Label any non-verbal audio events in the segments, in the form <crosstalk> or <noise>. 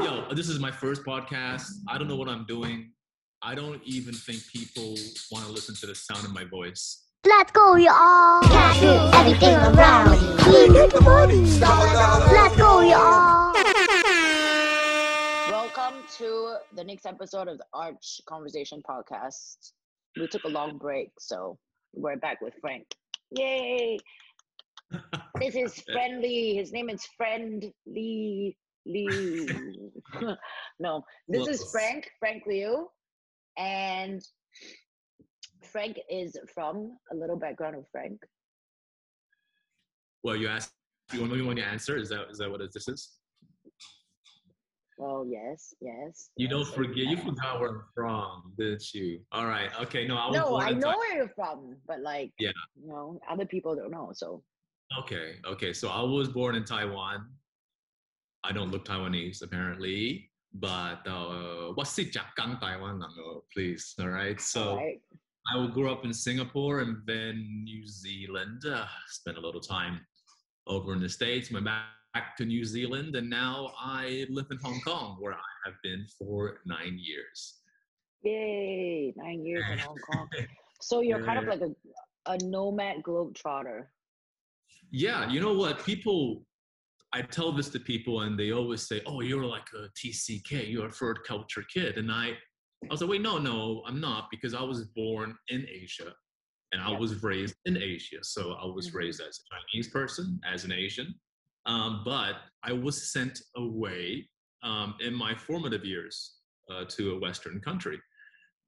Yo, this is my first podcast. I don't know what I'm doing. I don't even think people want to listen to the sound of my voice. Let's go, y'all. Can't do everything around. Let's go, y'all. Welcome to the next episode of the Arch Conversation podcast. We took a long break, so we're back with Frank. Yay! <laughs> This is Friendly. His name is Friend Lee. <laughs> Lee. no, this is Frank, Frank Liu. And Frank is from a little background of Frank. Well, you asked. You want me want to answer? Is that is that what this is? Well, yes, yes. You don't yes, forget. You forgot where I'm from, didn't you? All right. Okay. No, I was No, I know where you're from, but like, Yeah. you know, other people don't know. So, Okay. Okay. So I was born in Taiwan. I don't look Taiwanese apparently, but uh, what's it Kang Taiwan? No, please. All right. So. alright. I grew up in Singapore and then New Zealand. Uh, spent a little time over in the States, went back, back to New Zealand, and now I live in Hong Kong, where I have been for nine years. Yay, nine years in Hong Kong. <laughs> So you're kind of like a, a nomad globetrotter. Yeah, you know what? People, I tell this to people, and they always say, "Oh, you're like a TCK, you're a third culture kid," and I, I was like, "Wait, no, no, I'm not," because I was born in Asia, and I was raised in Asia. So I was Mhm. raised as a Chinese person, as an Asian, um, but I was sent away um, in my formative years uh, to a Western country.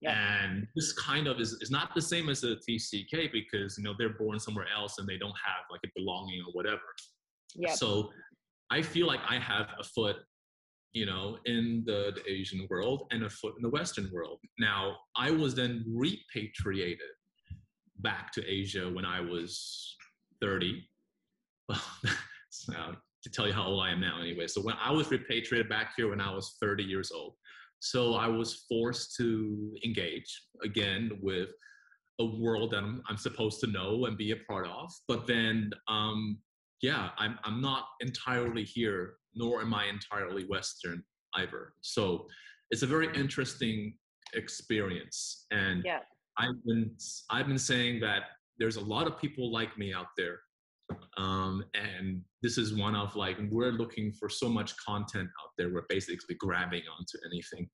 Yeah. And this kind of is, is not the same as a TCK because you know they're born somewhere else and they don't have like a belonging or whatever. Yeah. So I feel like I have a foot, you know, in the, Asian world and a foot in the Western world. Now I was then repatriated back to Asia when I was 30. <laughs> Well, to tell you how old I am now anyway. So when I was repatriated back here when I was 30 years old. So I was forced to engage again with a world that I'm, I'm supposed to know and be a part of. But then, um, yeah, I'm, I'm not entirely here, nor am I entirely Western either. So it's a very interesting experience. And Yeah. I've been, I've been saying that there's a lot of people like me out there. Um, and this is one of like, we're looking for so much content out there. We're basically grabbing onto anything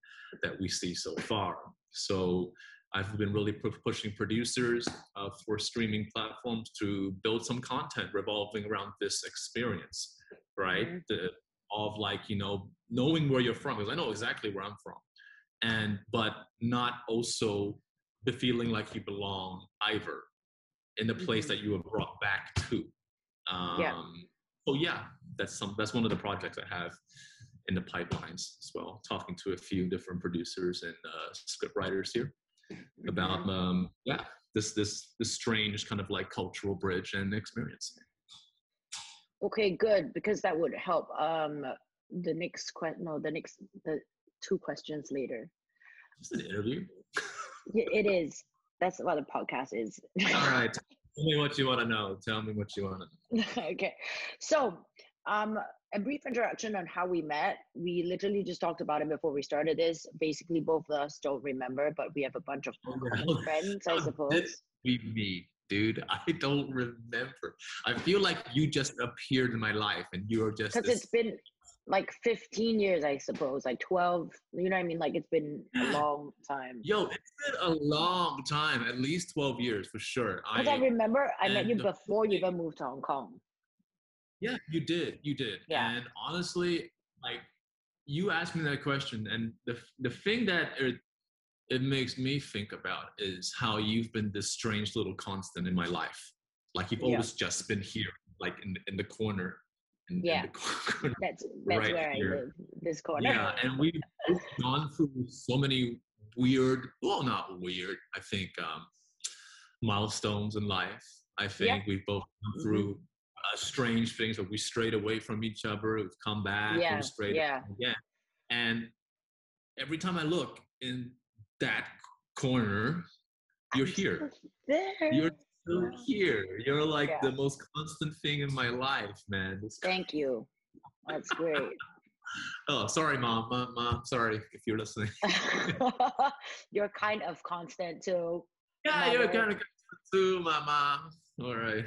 that we see so far. So I've been really pu- pushing producers uh, for streaming platforms to build some content revolving around this experience, right? Mhm. The, of like you know knowing where you're from because I know exactly where I'm from, and but not also the feeling like you belong either in the place Mhm. that you were brought back to. Um, Yeah. So yeah, that's some that's one of the projects I have in the pipelines as well. Talking to a few different producers and uh, script writers here about um, yeah this this this strange kind of like cultural bridge and experience. Okay, good, because that would help. Um, the next question, no, the next, the two questions later. Just an interview. <laughs> Yeah, it is. That's what the podcast is. All right, <laughs> tell me what you want to know. Tell me what you want to know. <laughs> okay. So, um, a brief introduction on how we met. We literally just talked about it before we started this. Basically, both of us don't remember, but we have a bunch of <laughs> common friends, I <laughs> suppose. we meet, dude? I don't remember. I feel like you just appeared in my life, and you are just Because this- it's been like 15 years, I suppose, like 12. You know what I mean? Like it's been a long time. Yo, it's been a long time, at least 12 years for sure. Because I, remember I met you before you even moved to Hong Kong. Yeah, you did. You did. Yeah. And honestly, like you asked me that question, and the the thing that it, it makes me think about is how you've been this strange little constant in my life. Like you've Yeah. always just been here, like in in the corner. In, in Yeah. the <laughs> corner. That's that's Right where here. I live, this corner. Yeah, <laughs> and we've gone through so many weird, well, not weird, I think, um, milestones in life. I think we've both gone Mhm. through uh, strange things where we strayed away from each other, we've come back, Yeah, strayed yeah. again. And every time I look in that corner, you're here. There. You're still here. You're like Yeah. the most constant thing in my life, man. It's <laughs> Thank you. That's great. oh, sorry, mom. mom. Mom, sorry if you're listening. <laughs> <laughs> you're kind of constant too. yeah, you're kind of constant too, my mom. All right.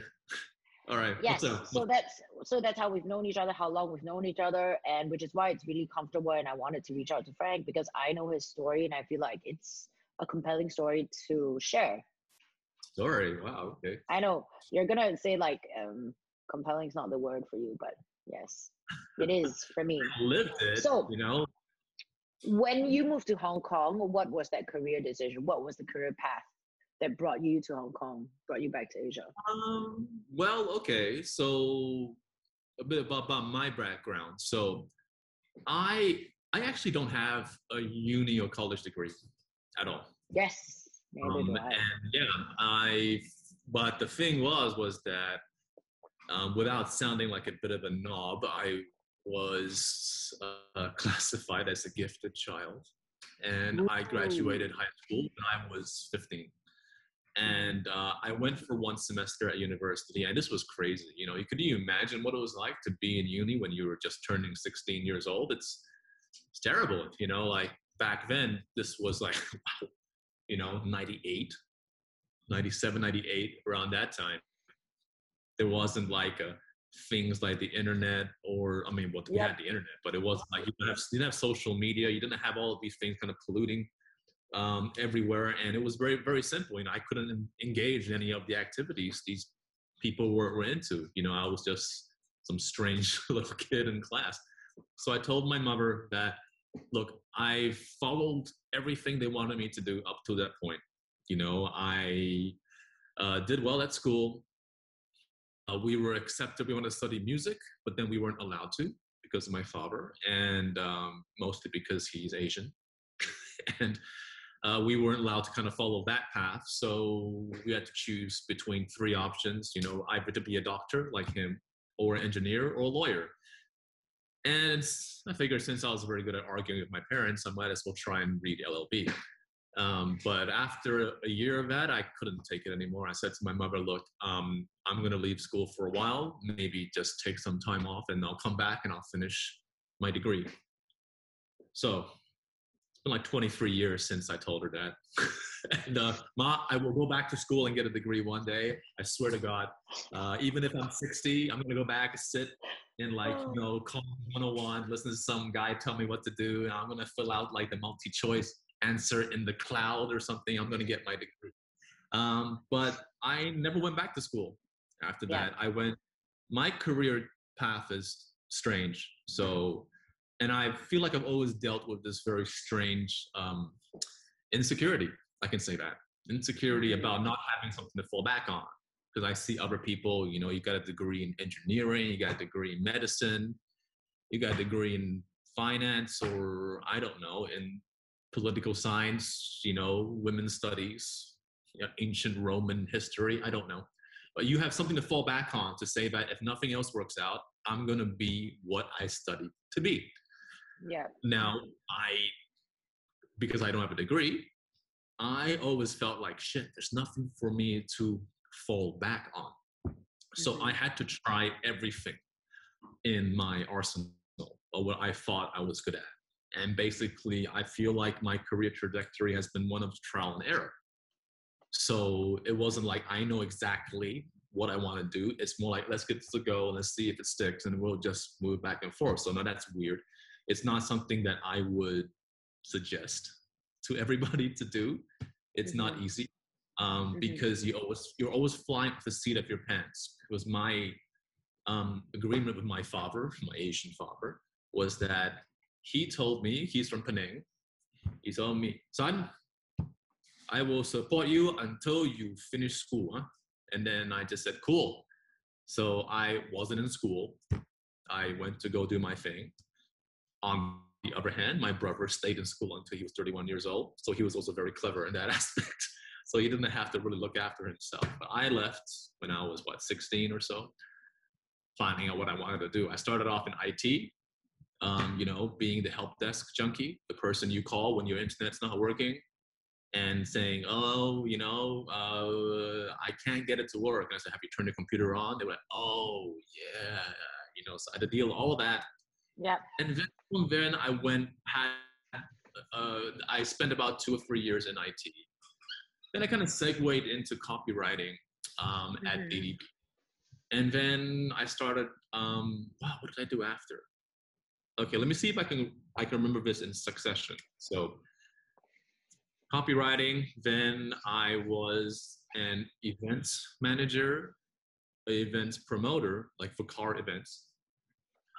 All right. Yes. So that's so that's how we've known each other, how long we've known each other, and which is why it's really comfortable. And I wanted to reach out to Frank because I know his story, and I feel like it's a compelling story to share. Sorry. Wow. Okay. I know you're gonna say like um, compelling is not the word for you, but yes, it is <laughs> for me. I lived it. So- you know, When you moved to Hong Kong, what was that career decision? What was the career path that brought you to Hong Kong, brought you back to Asia? Um, well, okay. So a bit about, about my background. So I I actually don't have a uni or college degree at all. Yes, Um, and yeah, I. But the thing was, was that um, without sounding like a bit of a knob, I was uh, <laughs> classified as a gifted child, and I graduated high school when I was 15. And uh, I went for one semester at university, and this was crazy. You know, you could you imagine what it was like to be in uni when you were just turning 16 years old? It's it's terrible. You know, like back then, this was like, <laughs> you know, 98, 97, 98, around that time. There wasn't like a, things like the internet or, I mean, well, we Yeah. had the internet, but it wasn't like you didn't, have, you didn't have social media. You didn't have all of these things kind of polluting um, everywhere. And it was very, very simple. You know, I couldn't engage in any of the activities these people were, were into. You know, I was just some strange <laughs> little kid in class. So I told my mother that, look, I followed everything they wanted me to do up to that point. You know, I uh, did well at school. Uh, we were accepted. We wanted to study music, but then we weren't allowed to because of my father, and um, mostly because he's Asian. <laughs> and uh, we weren't allowed to kind of follow that path. So we had to choose between three options. You know, either to be a doctor like him, or an engineer, or a lawyer. And I figured since I was very good at arguing with my parents, I might as well try and read LLB. Um, but after a year of that, I couldn't take it anymore. I said to my mother, look, um, I'm going to leave school for a while, maybe just take some time off and I'll come back and I'll finish my degree. So been like 23 years since I told her that. <laughs> and uh, Ma, I will go back to school and get a degree one day. I swear to God. Uh, even if I'm 60, I'm going to go back and sit in like, you know, College 101, listen to some guy tell me what to do. And I'm going to fill out like the multi choice answer in the cloud or something. I'm going to get my degree. Um, but I never went back to school after Yeah. that. I went, my career path is strange. So, and I feel like I've always dealt with this very strange um, insecurity. I can say that insecurity about not having something to fall back on. Because I see other people, you know, you got a degree in engineering, you got a degree in medicine, you got a degree in finance, or I don't know, in political science, you know, women's studies, you know, ancient Roman history. I don't know. But you have something to fall back on to say that if nothing else works out, I'm going to be what I studied to be. Yeah. Now, I, because I don't have a degree, I always felt like shit, there's nothing for me to fall back on. So mm-hmm. I had to try everything in my arsenal or what I thought I was good at. And basically, I feel like my career trajectory has been one of trial and error. So it wasn't like I know exactly what I want to do. It's more like let's get this to go and let's see if it sticks, and we'll just move back and forth. So now that's weird. It's not something that I would suggest to everybody to do. It's not Mhm. easy um, Mhm. because you always you're always flying with the seat of your pants. It was my um, agreement with my father, my Asian father, was that he told me he's from Penang. He told me, son, I will support you until you finish school. Huh? And then I just said, cool. So I wasn't in school. I went to go do my thing. On the other hand, my brother stayed in school until he was 31 years old. So he was also very clever in that <laughs> aspect. So he didn't have to really look after himself. But I left when I was, what, 16 or so, finding out what I wanted to do. I started off in IT, um, you know, being the help desk junkie, the person you call when your internet's not working and saying, oh, you know, uh, I can't get it to work. And I said, have you turned your computer on? They were like, oh, yeah. You know, so I had to deal all that. Yeah. And then from then I went had uh, I spent about two or three years in IT. Then I kind of segued into copywriting um, at Mhm. ADP. And then I started. Um, wow, what did I do after? Okay, let me see if I can I can remember this in succession. So copywriting. Then I was an events manager, events promoter, like for car events.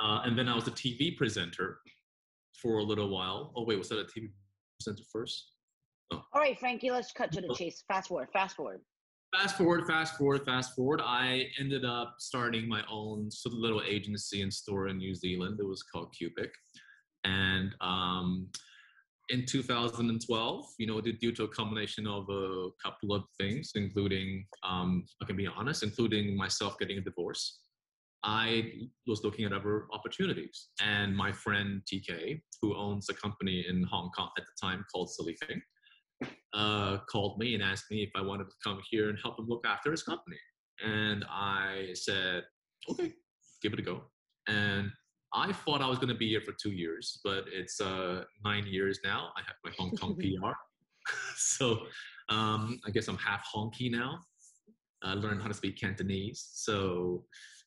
Uh, and then I was a TV presenter for a little while. Oh wait, was that a TV presenter first? All right, Frankie, let's cut to the chase. Fast forward, fast forward. Fast forward, fast forward, fast forward. I ended up starting my own sort of little agency and store in New Zealand. It was called Cubic, and um, in 2012, you know, due to a combination of a couple of things, including, um, I can be honest, including myself getting a divorce, I was looking at other opportunities. And my friend TK, who owns a company in Hong Kong at the time called Silly Thing, uh, called me and asked me if I wanted to come here and help him look after his company. And I said, okay, give it a go. And I thought I was going to be here for two years, but it's uh, nine years now. I have my Hong Kong <laughs> PR. <laughs> so um, I guess I'm half honky now. I learned how to speak Cantonese. So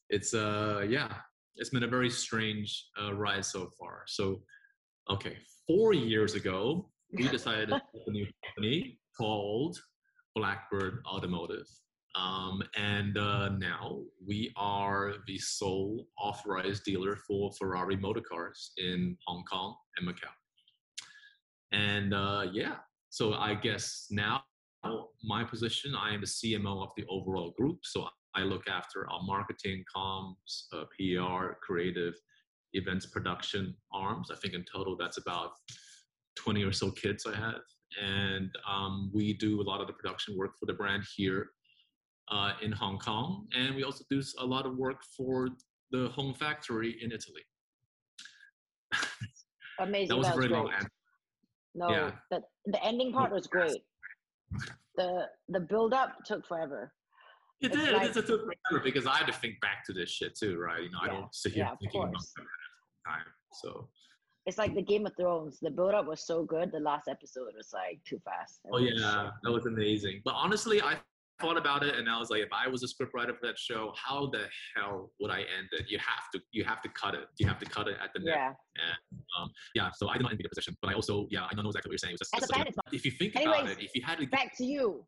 it's, uh, yeah, it's been a very strange uh, ride so far. So, okay, four years ago, we <laughs> decided to start a new company called Blackbird Automotive. Um, and uh, now we are the sole authorized dealer for Ferrari motor cars in Hong Kong and Macau. And uh, yeah, so I guess now my position, I am the CMO of the overall group. So I look after our marketing, comms, uh, PR, creative, events production arms. I think in total that's about 20 or so kids I have. And um, we do a lot of the production work for the brand here uh, in Hong Kong. And we also do a lot of work for the home factory in Italy. <laughs> Amazing. That was a very great. long answer. No, Yeah. the the ending part was great. The the build up took forever. It It's did. like- it took forever because I had to think back to this shit too, right? You know, I don't sit here yeah, thinking about that at time. So, It's like the Game of Thrones. The build up was so good. The last episode was like too fast. Oh yeah, that was amazing. But honestly, I thought about it and I was like, if I was a scriptwriter for that show, how the hell would I end it? You have to, you have to cut it. You have to cut it at the shit. neck. Yeah. Um, yeah. So I did not envy the position, but I also, yeah, I don't know exactly what you're saying. It was just, As a just fan, it's if you think about it, if you had to, Back to you.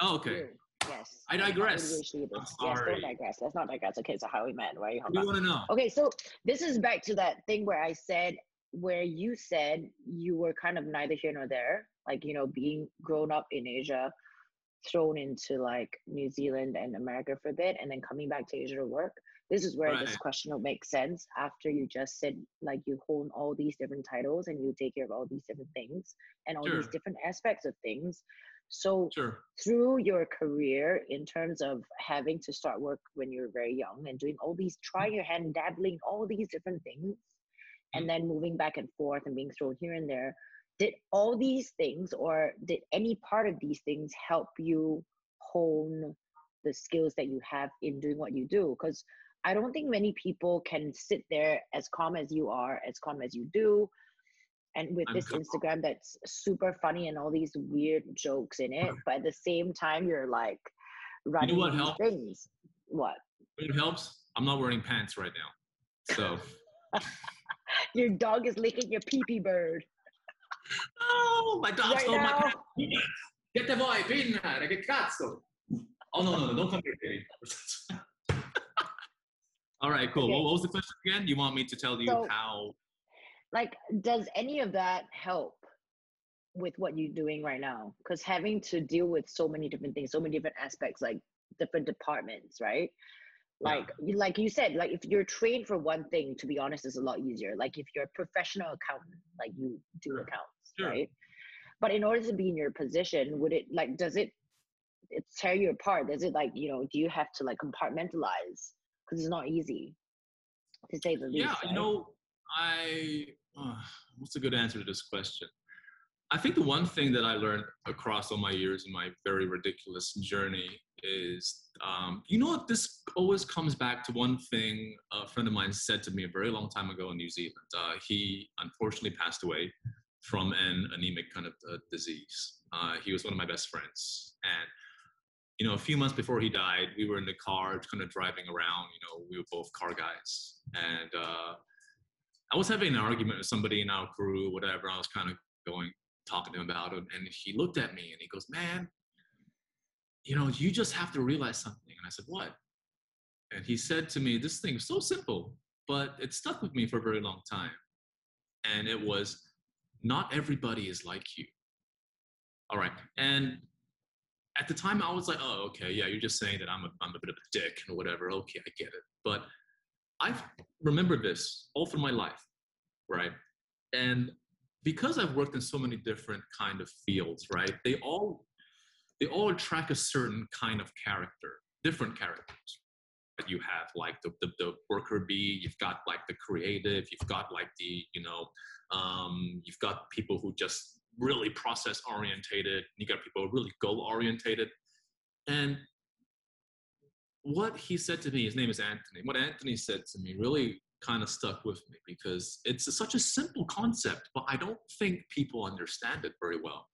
oh, okay. You. Yes. I digress. Yes, don't digress. Let's not digress. Okay, so Howie man, why are you hung What do you want to know? Okay, so this is back to that thing where I said, where you said you were kind of neither here nor there, like, you know, being grown up in Asia, thrown into like New Zealand and America for a bit, and then coming back to Asia to work. This is where this question will make sense after you just said, like, you hold all these different titles and you take care of all these different things and all these different aspects of things. So, Sure. through your career in terms of having to start work when you're very young and doing all these try your hand dabbling all these different things and mm. then moving back and forth and being thrown here and there did all these things or did any part of these things help you hone the skills that you have in doing what you do because i don't think many people can sit there as calm as you are as calm as you do and with I'm this instagram that's super funny and all these weird jokes in it but at the same time you're like running what these helped? things what It helps. I'm not wearing pants right now. So, <laughs> your dog is licking your pee pee bird oh, my dog Right stole my now. pants. Get the boy, pinna, che cazzo. Oh, no, no, no, don't come here, Katie. <laughs> All right, cool. Okay. What, what was the question again? You want me to tell you So- how? Like does any of that help with what you're doing right now? Because having to deal with so many different things so many different aspects like different departments right? Like you like you said like if you're trained for one thing to be honest is a lot easier. Like if you're a professional accountant like you do Sure. accounts Sure. right? But in order to be in your position would it like does it it tear you apart? Does it like you know do you have to like compartmentalize? Because it's not easy to say the least Yeah, right? you know, I. Uh, what's a good answer to this question? I think the one thing that I learned across all my years in my very ridiculous journey is um, you know what this always comes back to one thing a friend of mine said to me a very long time ago in new zealand uh, he unfortunately passed away from an anemic kind of uh, disease uh, he was one of my best friends and you know a few months before he died we were in the car kind of driving around you know we were both car guys and uh, i was having an argument with somebody in our crew whatever i was kind of going talking to him about it and he looked at me and he goes man you know, you just have to realize something. And I said, what? And he said to me, this thing is so simple, but it stuck with me for a very long time. And it was, not everybody is like you. All right. And at the time, I was like, oh, okay, yeah, you're just saying that I'm a, I'm a bit of a dick and whatever. Okay, I get it. But I've remembered this all through my life, right? And because I've worked in so many different kind of fields, right? They all they all attract a certain kind of character, different characters that you have, like the, the, the worker bee, you've got like the creative, you've got like the, you know, um, you've got people who just really process orientated, you got people really goal orientated. And what he said to me, his name is Anthony, what Anthony said to me really kind of stuck with me because it's a, such a simple concept, but I don't think people understand it very well.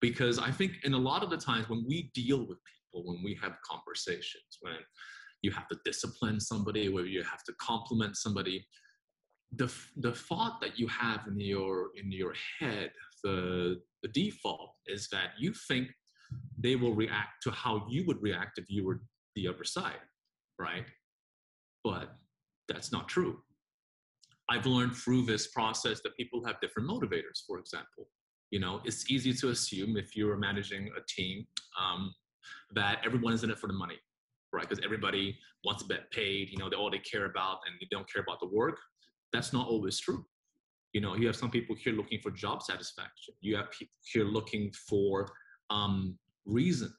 Because I think in a lot of the times when we deal with people, when we have conversations, when you have to discipline somebody, where you have to compliment somebody, the the thought that you have in your in your head, the the default is that you think they will react to how you would react if you were the other side, right? But that's not true. I've learned through this process that people have different motivators, for example. You know it's easy to assume if you're managing a team um, that everyone is in it for the money right? Because everybody wants to get paid you know they all they care about and they don't care about the work. That's not always true. You know you have some people here looking for job satisfaction. You have people here looking for um, reason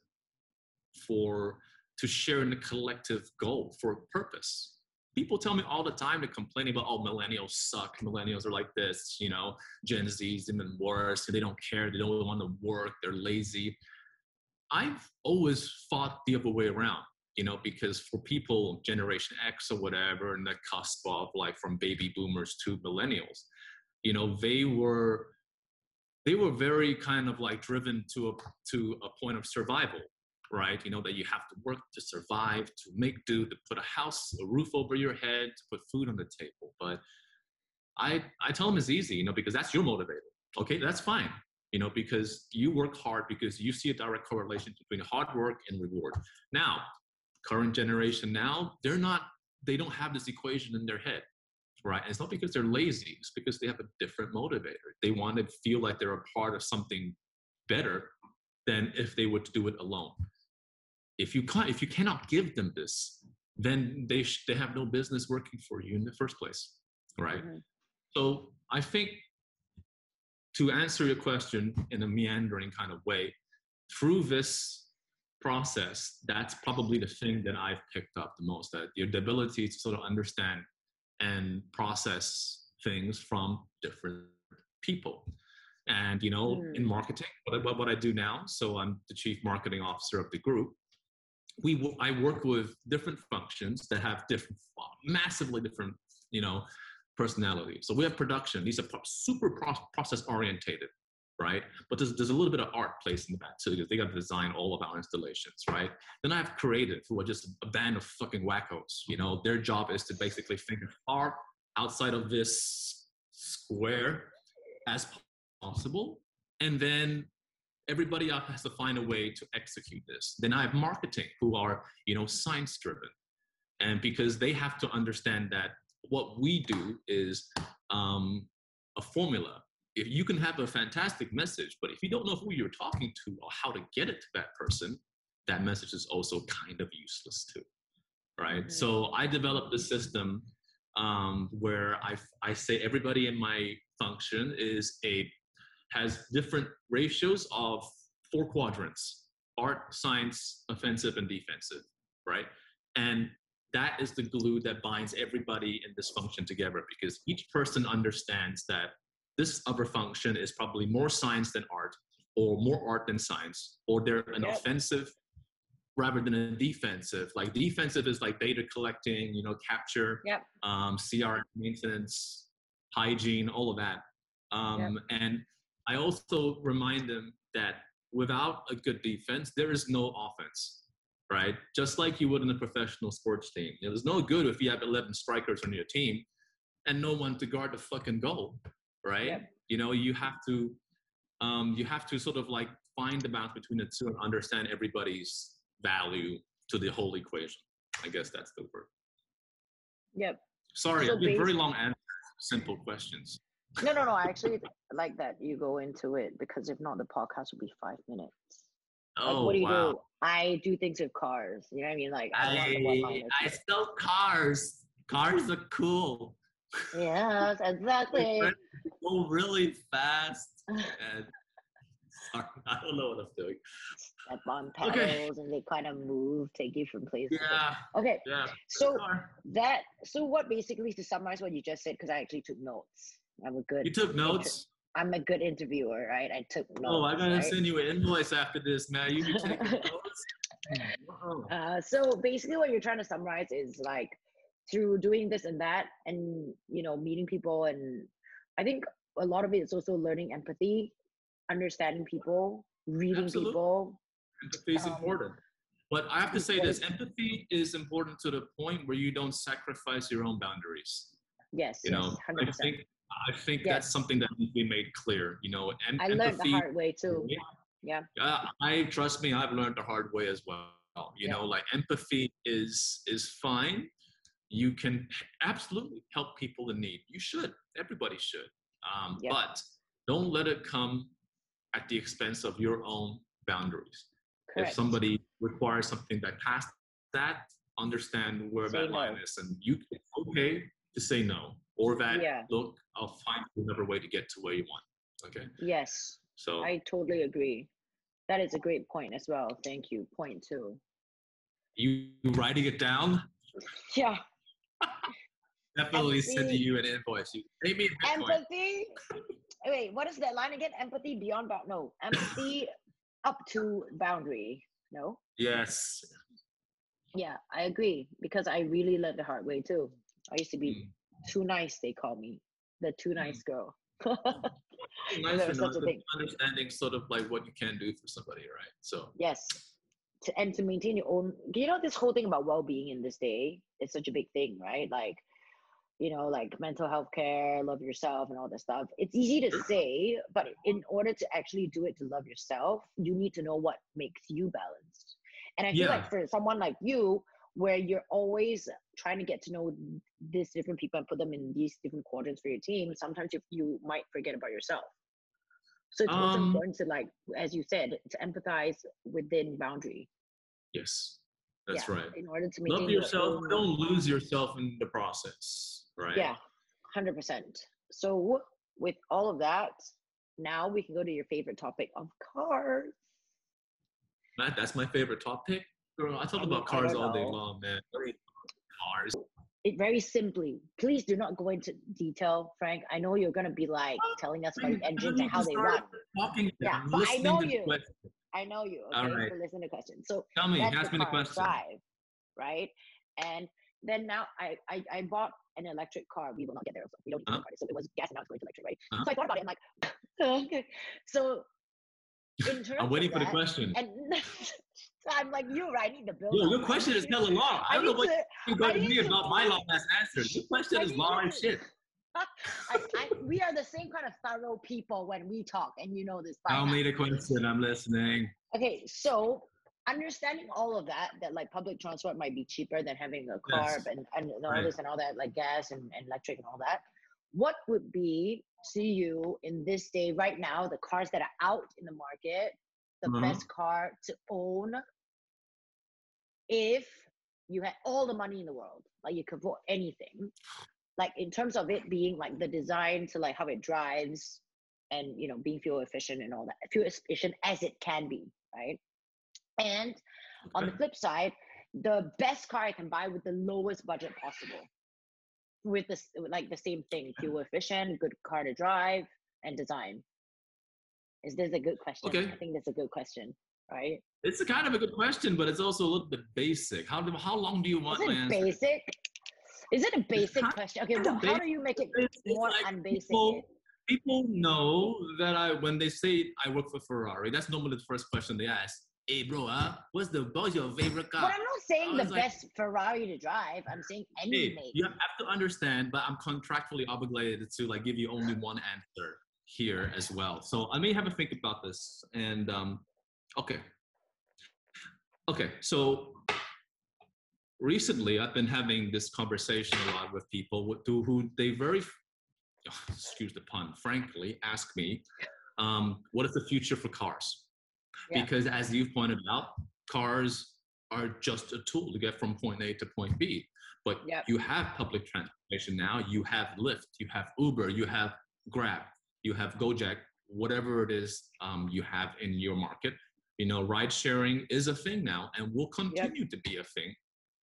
for to share in the collective goal for a purpose. People tell me all the time to complain about oh millennials suck. Millennials are like this you know gen z's even worse. They don't care. They don't want to work. They're lazy. I've always fought the other way around you know because for people generation x or whatever and the cusp of like from baby boomers to millennials you know they were they were very kind of like driven to a to a point of survival right? You know, that you have to work to survive, to make do, to put a house, a roof over your head, to put food on the table. But I, I tell them it's easy, you know, because that's your motivator. Okay, that's fine, you know, because you work hard because you see a direct correlation between hard work and reward. Now, current generation now, they're not, they don't have this equation in their head, right? And it's not because they're lazy, it's because they have a different motivator. They want to feel like they're a part of something better than if they would do it alone if you can't if you cannot give them this then they sh- they have no business working for you in the first place right mm-hmm. so i think to answer your question in a meandering kind of way through this process that's probably the thing that i've picked up the most that the ability to sort of understand and process things from different people and you know mm. in marketing what, what i do now so i'm the chief marketing officer of the group we I work with different functions that have different, massively different, you know, personalities. So we have production; these are super process orientated, right? But there's, there's a little bit of art placed in the back too, because they got to design all of our installations, right? Then I have creative, who are just a band of fucking wackos. You know, their job is to basically think art outside of this square as possible, and then everybody else has to find a way to execute this. Then I have marketing who are, you know, science driven. And because they have to understand that what we do is um, a formula. If you can have a fantastic message, but if you don't know who you're talking to or how to get it to that person, that message is also kind of useless too. Right. Mm-hmm. So I developed a system um, where I, I say everybody in my function is a has different ratios of four quadrants art, science, offensive, and defensive, right? And that is the glue that binds everybody in this function together because each person understands that this other function is probably more science than art or more art than science or they're an yep. offensive rather than a defensive. Like defensive is like data collecting, you know, capture, Yep. um, CRM maintenance, hygiene, all of that. Um, And I also remind them that without a good defense, there is no offense, right? Just like you would in a professional sports team. It was no good if you have 11 strikers on your team and no one to guard the fucking goal, right? Yep. You know, you have to, um, you have to sort of like find the balance between the two and understand everybody's value to the whole equation. I guess that's the word. Yep. Sorry, So I've been very long answers, simple questions. No, no, no. I actually like that you go into it because if not, the podcast would be five minutes. Like, Oh what do you wow! do? I do things with cars. You know what I mean? Like, I'm not the one I, behind I sell cars. Cars are cool. Yes, <laughs> exactly. go really fast. <sighs> And sorry, I don't know what I'm doing. Step on pedals Okay. and they kind of move, take you from place. Yeah, Okay, yeah. so that so what basically to summarize what you just said because I actually took notes. I'm a good. You took notes. I'm a good interviewer, right? I took notes. Oh, I'm gonna right? send you an invoice after this, man. You taking <laughs> notes. Wow. <laughs> Uh, so basically, what you're trying to summarize is like through doing this and that, and you know, meeting people, and I think a lot of it is also learning empathy, understanding people, reading Absolutely. people. empathy is Um, important. But I have to say this: empathy is important to the point where you don't sacrifice your own boundaries. Yes, You yes, know, hundred I think I think Yes. that's something that needs to be made clear. You know, em- I learned the hard way too. Yeah. Yeah. I trust me, I've learned the hard way as well. You Yeah. know, like empathy is is fine. You can absolutely help people in need. You should. Everybody should. Um, Yeah. But don't let it come at the expense of your own boundaries. Correct. If somebody requires something that past that, understand where Say that line is, and you okay to say no, or that Yeah. look, I'll find another way to get to where you want. Okay, yes, so I totally agree. That is a great point as well. Thank you. Point two. you writing it down? <laughs> Yeah. <laughs> Definitely send Empathy. you an invoice. You pay me. Empathy. Wait, what is that line again? Empathy beyond bound. No, empathy <laughs> up to boundary. No. Yes. Yeah, I agree because I really learned the hard way too. I used to be Mm. Too nice. They call me the too mm-hmm. nice girl. Mm-hmm. <laughs> Nice There was not, such a thing. understanding sort of like what you can do for somebody, right? So yes, to, and to maintain your own. You know, this whole thing about well-being in this day is such a big thing, right? Like, you know, like mental health care, love yourself, and all that stuff. It's easy to Sure. say, but uh-huh. in order to actually do it to love yourself, you need to know what makes you balanced. And I feel Yeah. like for someone like you, where you're always trying to get to know these different people and put them in these different quadrants for your team, sometimes you, you might forget about yourself. So it's also Um, important to like, as you said, to empathize within boundary. yes, that's Yeah, right. In order to Love yourself. own- Don't lose yourself in the process, right? Yeah, hundred percent. So with all of that, now we can go to your favorite topic of cars. Matt, that's my favorite topic. Girl, I talk about cars all day long, man. What are you- Cars. It very simply. Please do not go into detail, Frank. I know you're gonna be like telling us about the engines and how they run. Talking. Yeah, I'm but I know to you. question. I know you. Okay, All right. so listen to questions. So Tell me, ask me the question. drive, right? And then now I, I I bought an electric car. We will not get there. So we don't need to Uh-huh. talk. So it was gas and now it's going to electric, right? Uh-huh. So I thought about it. I'm like, <laughs> okay. So in terms I'm waiting of for the question. And <laughs> so I'm like you, right? I need to build. Yo, your question is hella long. I I don't know what to- you got I to me to- about my long ass answers. Your question I is long to- as shit. <laughs> I, I, we are the same kind of thorough people when we talk, and you know this. By Tell now. me the question. I'm listening. Okay, so understanding all of that, that like public transport might be cheaper than having a car Yes. and, and all Right. this and all that, like gas and, and electric and all that. What would be to you in this day right now, the cars that are out in the market, the Uh-huh. best car to own if you had all the money in the world, like you could afford anything, like in terms of it being like the design to like how it drives and you know being fuel efficient and all that fuel efficient as it can be right? And on the flip side the best car i can buy with the lowest budget possible with this like the same thing fuel efficient good car to drive and design is this a good question Okay. i think that's a good question right? It's a kind of a good question, but it's also a little bit basic. How do, how long do you want Is it answer? basic? Is it a basic question? Okay, well, how do you make it more like unbasic? people, people know that I when they say I work for Ferrari, that's normally the first question they ask. Hey bro, huh? What's the what's your favorite car? But? I'm not saying oh, the like- best Ferrari to drive. I'm saying any Hey, you have to understand, but I'm contractually obligated to like give you only one answer here as well. So I may have a think about this. And um, okay, okay. So recently, I've been having this conversation a lot with people who- who who they very, excuse the pun, frankly, ask me, um, what is the future for cars? Yeah. Because as you've pointed out, cars are just a tool to get from point A to point B. But Yep. you have public transportation now. You have Lyft, you have Uber, you have Grab, you have Gojek, whatever it is um, you have in your market. You know, ride sharing is a thing now and will continue to be a thing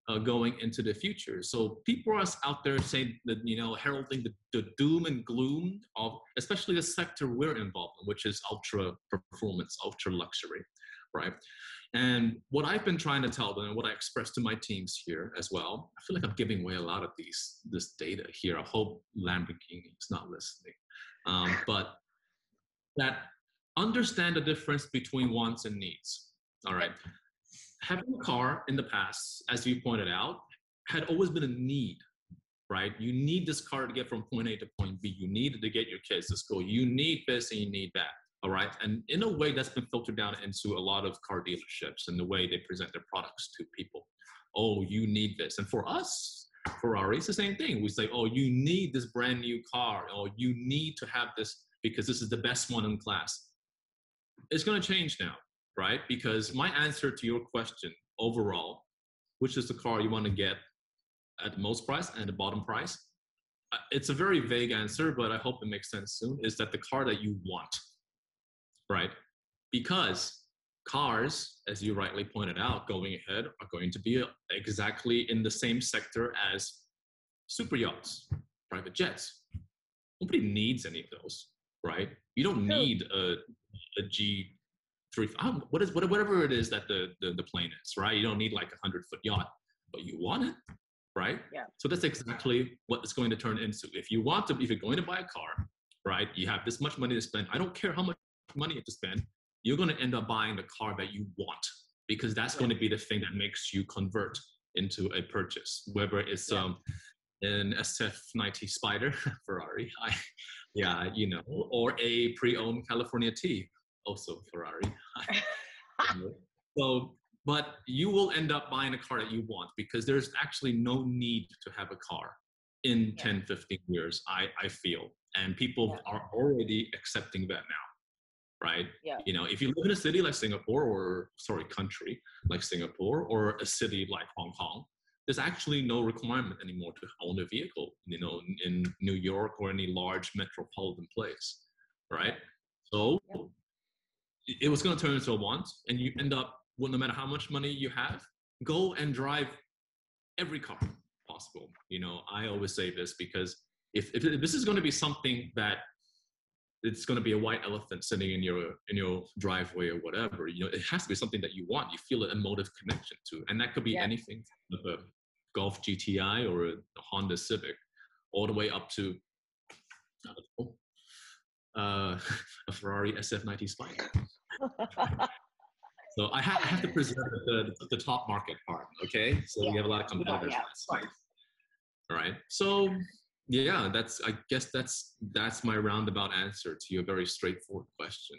uh, going into the future. So people are out there saying that, you know, heralding the, the doom and gloom of especially the sector we're involved in, which is ultra performance, ultra luxury, right? And what I've been trying to tell them and what I express to my teams here as well, I feel like I'm giving away a lot of these this data here. I hope Lamborghini is not listening. Um, but that understand the difference between wants and needs. All right. Having a car in the past, as you pointed out, had always been a need, right? You need this car to get from point A to point B. You need it to get your kids to school. You need this and you need that. All right. And in a way, that's been filtered down into a lot of car dealerships and the way they present their products to people. Oh, you need this. And for us, Ferrari, it's the same thing. We say, oh, you need this brand new car, or you need to have this because this is the best one in class. It's going to change now, right? Because my answer to your question overall, which is the car you want to get at the most price and the bottom price, uh, it's a very vague answer, but I hope it makes sense soon. Is that the car that you want, right? Because cars, as you rightly pointed out, going ahead are going to be exactly in the same sector as super yachts, private jets. Nobody needs any of those, right? You don't need a, a G three, um, what is whatever it is that the, the the plane is, right? You don't need like a hundred foot yacht, but you want it, right? Yeah. So that's exactly what it's going to turn into. If you want to, if you're going to buy a car, right? You have this much money to spend. I don't care how much money you have to spend. You're going to end up buying the car that you want because that's going to be the thing that makes you convert into a purchase, whether it's Yeah. um, an SF90 Spider <laughs> Ferrari, <laughs> I, yeah, you know, or a pre-owned California T, also Ferrari. <laughs> So, but you will end up buying a car that you want because there's actually no need to have a car in Yeah. 10, 15 years, I, I feel. And people Yeah. are already accepting that now, right? Yeah. You know, if you live in a city like Singapore or, sorry, country like Singapore or a city like Hong Kong, there's actually no requirement anymore to own a vehicle, you know, in, New York or any large metropolitan place, right? So Yeah. it- it was going to turn into a want, and you end up, well, no matter how much money you have, go and drive every car possible. You know, I always say this because if, if this is going to be something that it's going to be a white elephant sitting in your in your driveway or whatever, you know, it has to be something that you want. You feel an emotive connection to, and that could be Yeah. anything from a Golf GTI or a Honda Civic, all the way up to I don't know, uh, <laughs> a Ferrari SF90 Spider. <laughs> So I have, I have to preserve the, the, the top market part, okay? So we have a lot of competitors. yeah, in that space. All right. So yeah, that's I guess that's that's my roundabout answer to your very straightforward question.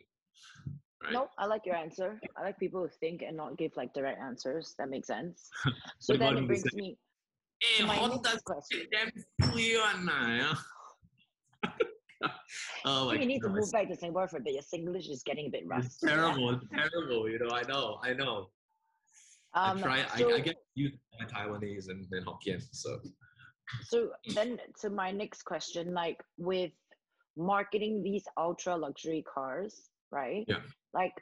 Right. Nope, I like your answer. I like people who think and not give like direct answers. That makes sense. <laughs> So then it brings me to my next question. damn fluent <laughs> na, oh my you need to move back to Singapore for a bit. Your English is getting a bit It's rusty. yeah? terrible. It's terrible. You know, I know. I know. Um, I try. so, I, I get used to my Taiwanese and, and Hokkien. So so then to my next question, like with marketing these ultra luxury cars, right? Yeah. Like,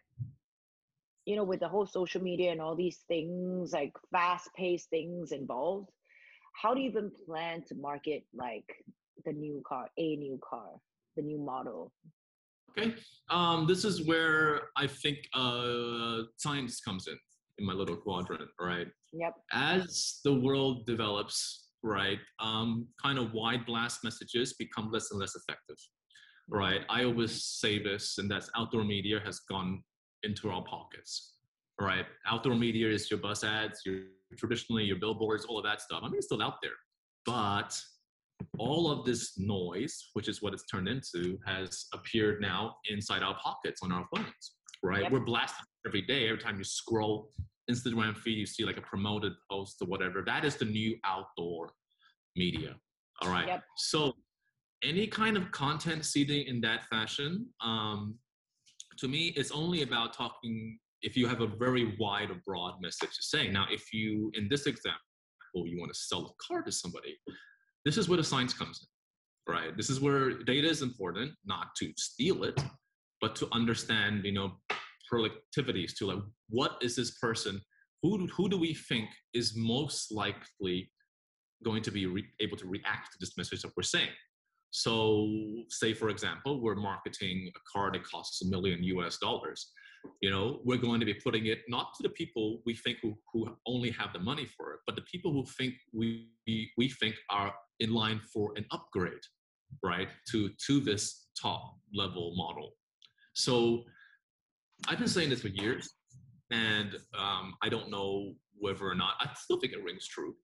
you know, with the whole social media and all these things, like fast paced things involved, how do you even plan to market like the new car, a new car, the new model? okay. um, this is where I think uh, science comes in in my little quadrant, right? Yep. As the world develops, right, um, kind of wide blast messages become less and less effective, right? I always say this, and that's outdoor media has gone into our pockets, right? Outdoor media is your bus ads, your traditionally your billboards, all of that stuff. I mean, it's still out there, but all of this noise, which is what it's turned into, has appeared now inside our pockets on our phones, right? Yep. We're blasted every day. Every time you scroll Instagram feed, you see like a promoted post or whatever. That is the new outdoor media. All right. Yep. So any kind of content seeding in that fashion, um, to me, it's only about talking if you have a very wide or broad message to say. Now, if you, in this example, you want to sell a car to somebody, this is where the science comes in, right? This is where data is important, not to steal it, but to understand, you know, productivities to like, what is this person, who, who do we think is most likely going to be re- able to react to this message that we're saying? So, say for example, we're marketing a car that costs a million US dollars. You know, we're going to be putting it not to the people we think who, who only have the money for it, but the people who think we we think are in line for an upgrade, right? To to this top level model. So, I've been saying this for years, and um, I don't know whether or not I still think it rings true,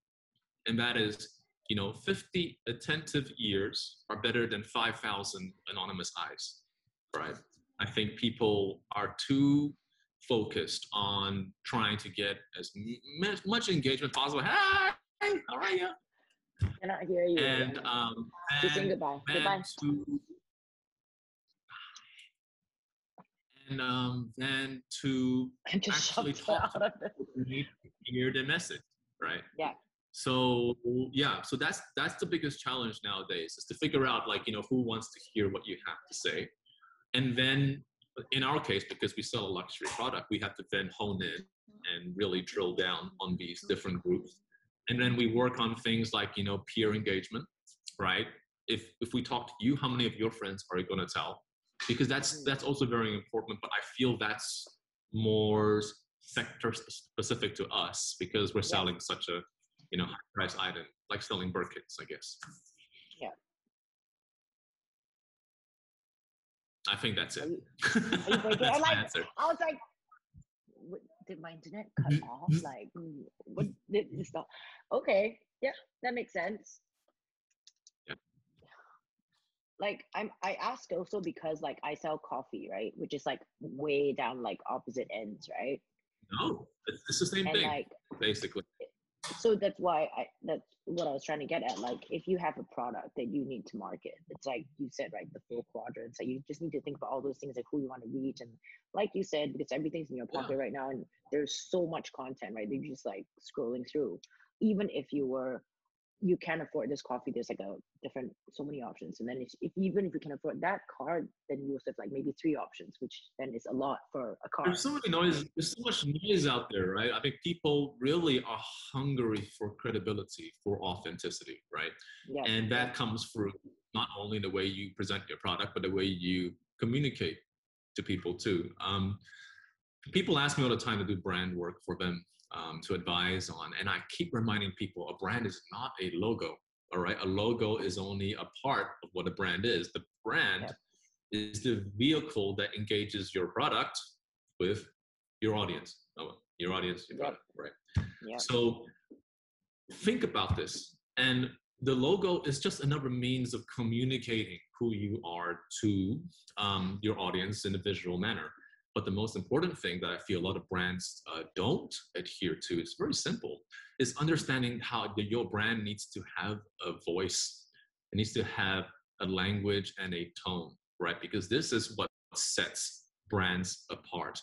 and that is you know, 50 attentive ears are better than 5,000 anonymous eyes, right? I think people are too focused on trying to get as much engagement possible. Hey, how are you? Cannot hear you. And um, and, goodbye. and Goodbye. to and um, then to actually talk of it. hear the message, right? Yeah. So yeah, so that's that's the biggest challenge nowadays is to figure out like you know who wants to hear what you have to say, and then in our case because we sell a luxury product, we have to then hone in and really drill down on these different groups, and then we work on things like you know peer engagement, right? If if we talk to you, how many of your friends are you going to tell? Because that's that's also very important. But I feel that's more sector specific to us because we're Yeah. selling such a you know high price item like selling Birkins, I guess. Yeah. I think that's it. you, are you <laughs> breaking? that's I'm my like, answer. I was like, what, did my internet cut Mm-hmm. off? Like, what did this stop Okay, yeah, that makes sense. Yeah. Like I'm, I ask also because like I sell coffee, right? Which is like way down like opposite ends, right? No, it's, the same And thing like basically. so that's why I that's what I was trying to get at. Like if you have a product that you need to market, it's like you said, right? The four quadrants. Like you just need to think about all those things, like who you want to reach, and like you said, because everything's in your Yeah. pocket right now, and there's so much content, right? You're just like scrolling through. Even if you were, you can't afford this coffee. There's like a different, so many options. And then if, if even if you can afford that card, then you also have like maybe three options, which then is a lot for a car. There's so many noise. There's so much noise out there, right? I think people really are hungry for credibility, for authenticity, right? Yeah. And that comes through not only the way you present your product, but the way you communicate to people too. Um, people ask me all the time to do brand work for them um, to advise on, and I keep reminding people a brand is not a logo. All right, a logo is only a part of what a brand is. The brand is the vehicle that engages your product with your audience. Oh, your audience, your product, right? So think about this. And the logo is just another means of communicating who you are to um, your audience in a visual manner. But the most important thing that I feel a lot of brands uh, don't adhere to is very simple: is understanding how the, your brand needs to have a voice. It needs to have a language and a tone, right? Because this is what sets brands apart.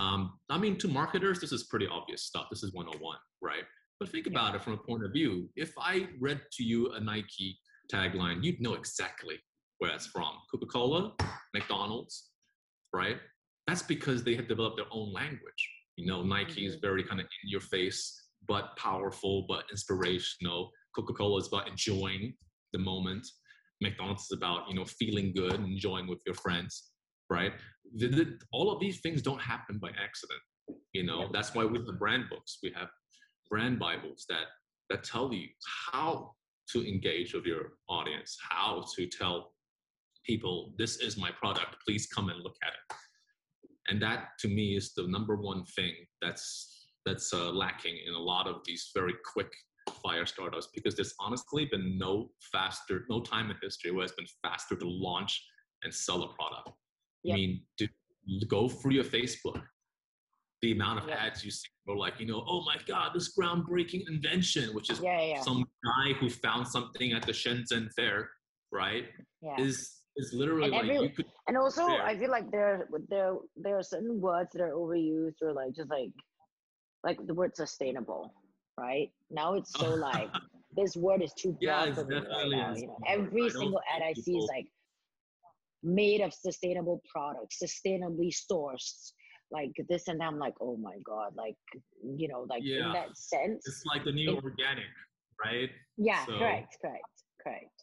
Um, I mean, to marketers, this is pretty obvious stuff. This is 101, right? But think about it from a point of view. If I read to you a Nike tagline, you'd know exactly where that's from. Coca Cola, McDonald's, right? That's because they have developed their own language. You know, Nike is mm-hmm. very kind of in your face, but powerful, but inspirational. Coca Cola is about enjoying the moment. McDonald's is about, you know, feeling good, enjoying with your friends, right? the, the- all of these things don't happen by accident. You know, that's why we have brand books. We have brand bibles that that tell you how to engage with your audience, how to tell people this is my product. Please come and look at it. And that to me is the number one thing that's that's uh, lacking in a lot of these very quick fire startups because there's honestly been no faster, no time in history where it's been faster to launch and sell a product. Yep. I mean, to go through your Facebook, the amount of Yep. ads you see are like, you know, oh my God, this groundbreaking invention, which is Yeah, yeah, some guy who found something at the Shenzhen fair, right? yeah. Is is literally And like every- you could And also, Fair. I feel like there there there are certain words that are overused or like just like like the word sustainable, right? Now it's so <laughs> like this word is too broad it's for me right now. You know, every single ad I see is like made of sustainable products, sustainably sourced, like this and that. I'm like, oh my god, like you know, like Yeah. in that sense. it's like the new it- organic, right? yeah, so- correct, correct, correct.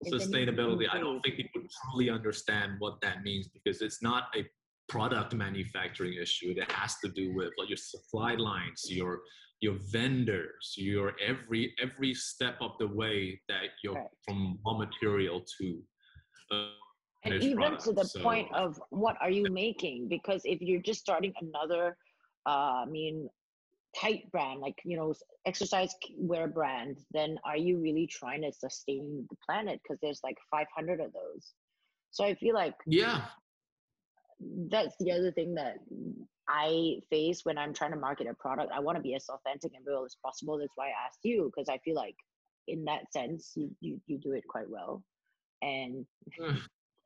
It's a new Sustainability. I don't think people truly understand what that means because it's not a product manufacturing issue. It has to do with like your supply lines, your your vendors, your every every step of the way that you're Correct. from raw material to uh, and even product. to the So- point of what are you making because if you're just starting another uh, i mean tight brand like you know exercise wear brand then are you really trying to sustain the planet? Because there's like 500 of those. So i feel like yeah, that's the other thing that i face when i'm trying to market a product. I want to be as authentic and real as possible. That's why i asked you because i feel like in that sense you, you you do it quite well. And <laughs>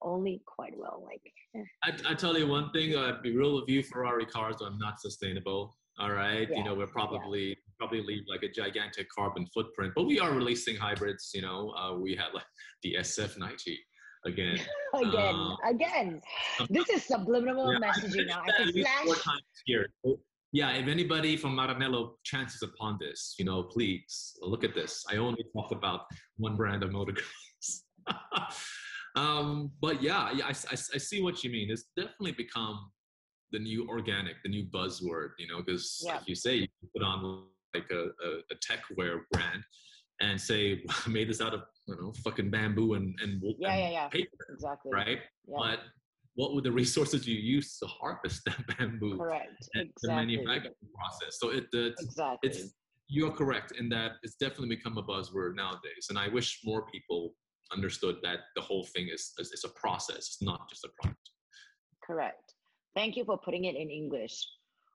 only quite well like eh. I, I tell you one thing, uh, be real with you, Ferrari cars are not sustainable. All right, you know we're probably probably leave like a gigantic carbon footprint, but we are releasing hybrids. You know, uh, we have like the SF90 again. <laughs> again Uh, again this is subliminal Yeah, messaging now i can least four times here. Yeah, if anybody from Maranello chances upon this, you know, please look at this. I only talk about one brand of motor cars. <laughs> um, but yeah, yeah, I, I, I see what you mean. It's definitely become the new organic, the new buzzword, you know, because Yeah. like you say, you put on like a, a, a tech wear brand and say, I <laughs> made this out of, you know, fucking bamboo and, and, Yeah, and yeah, yeah. paper, exactly right? yeah But what were the <laughs> resources you use to harvest that bamboo correct and the manufacturing process? So it, the, exactly it's you're correct in that it's definitely become a buzzword nowadays, and I wish more people understood that the whole thing is is, is a process. It's not just a product. correct thank you for putting it in english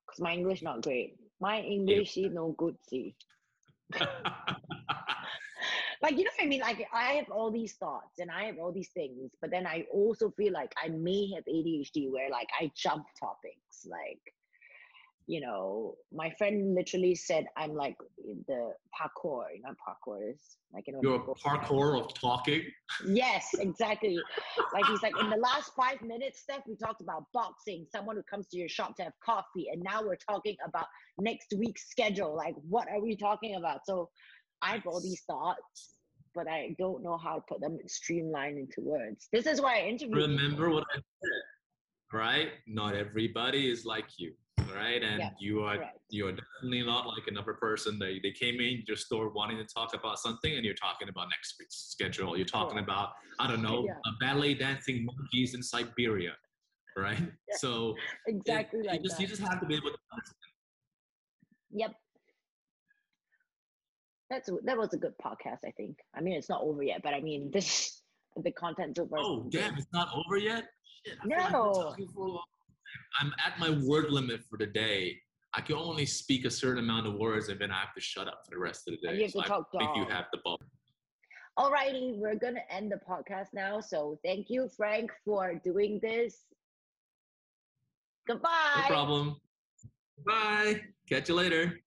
because my english not great my english is no good see <laughs> like you know what I mean? Like I have all these thoughts and I have all these things, but then I also feel like I may have ADHD where like I jump topics. Like, you know, my friend literally said I'm like the parkour, you know, parkour is like you know. You're a parkour of talking. Yes, exactly. like he's like in the last five minutes, Steph, we talked about boxing, someone who comes to your shop to have coffee, and now we're talking about next week's schedule. Like, what are we talking about? So I have all these thoughts, but I don't know how to put them streamlined into words. This is why I interview. Remember what I said, right? Not everybody is like you, right? And you are Correct. you are definitely not like another person. They they came in your store wanting to talk about something, and you're talking about next week's schedule. You're talking Correct. about I don't know, Yeah. a ballet dancing monkeys in Siberia, right? <laughs> Yeah. So it- Exactly you like just that. you just have to be able to Yep. That's that was a good podcast. I think. I mean, it's not over yet, but I mean, this <laughs> the content's over. Oh damn, it's not over yet. Shit, I feel like No. Talking for a long time. I'm at my word limit for the day. I can only speak a certain amount of words, and then I have to shut up for the rest of the day. you have So to I talk think you have the ball. Alrighty, we're gonna end the podcast now. So thank you, Frank, for doing this. Goodbye. No problem. Bye. Catch you later.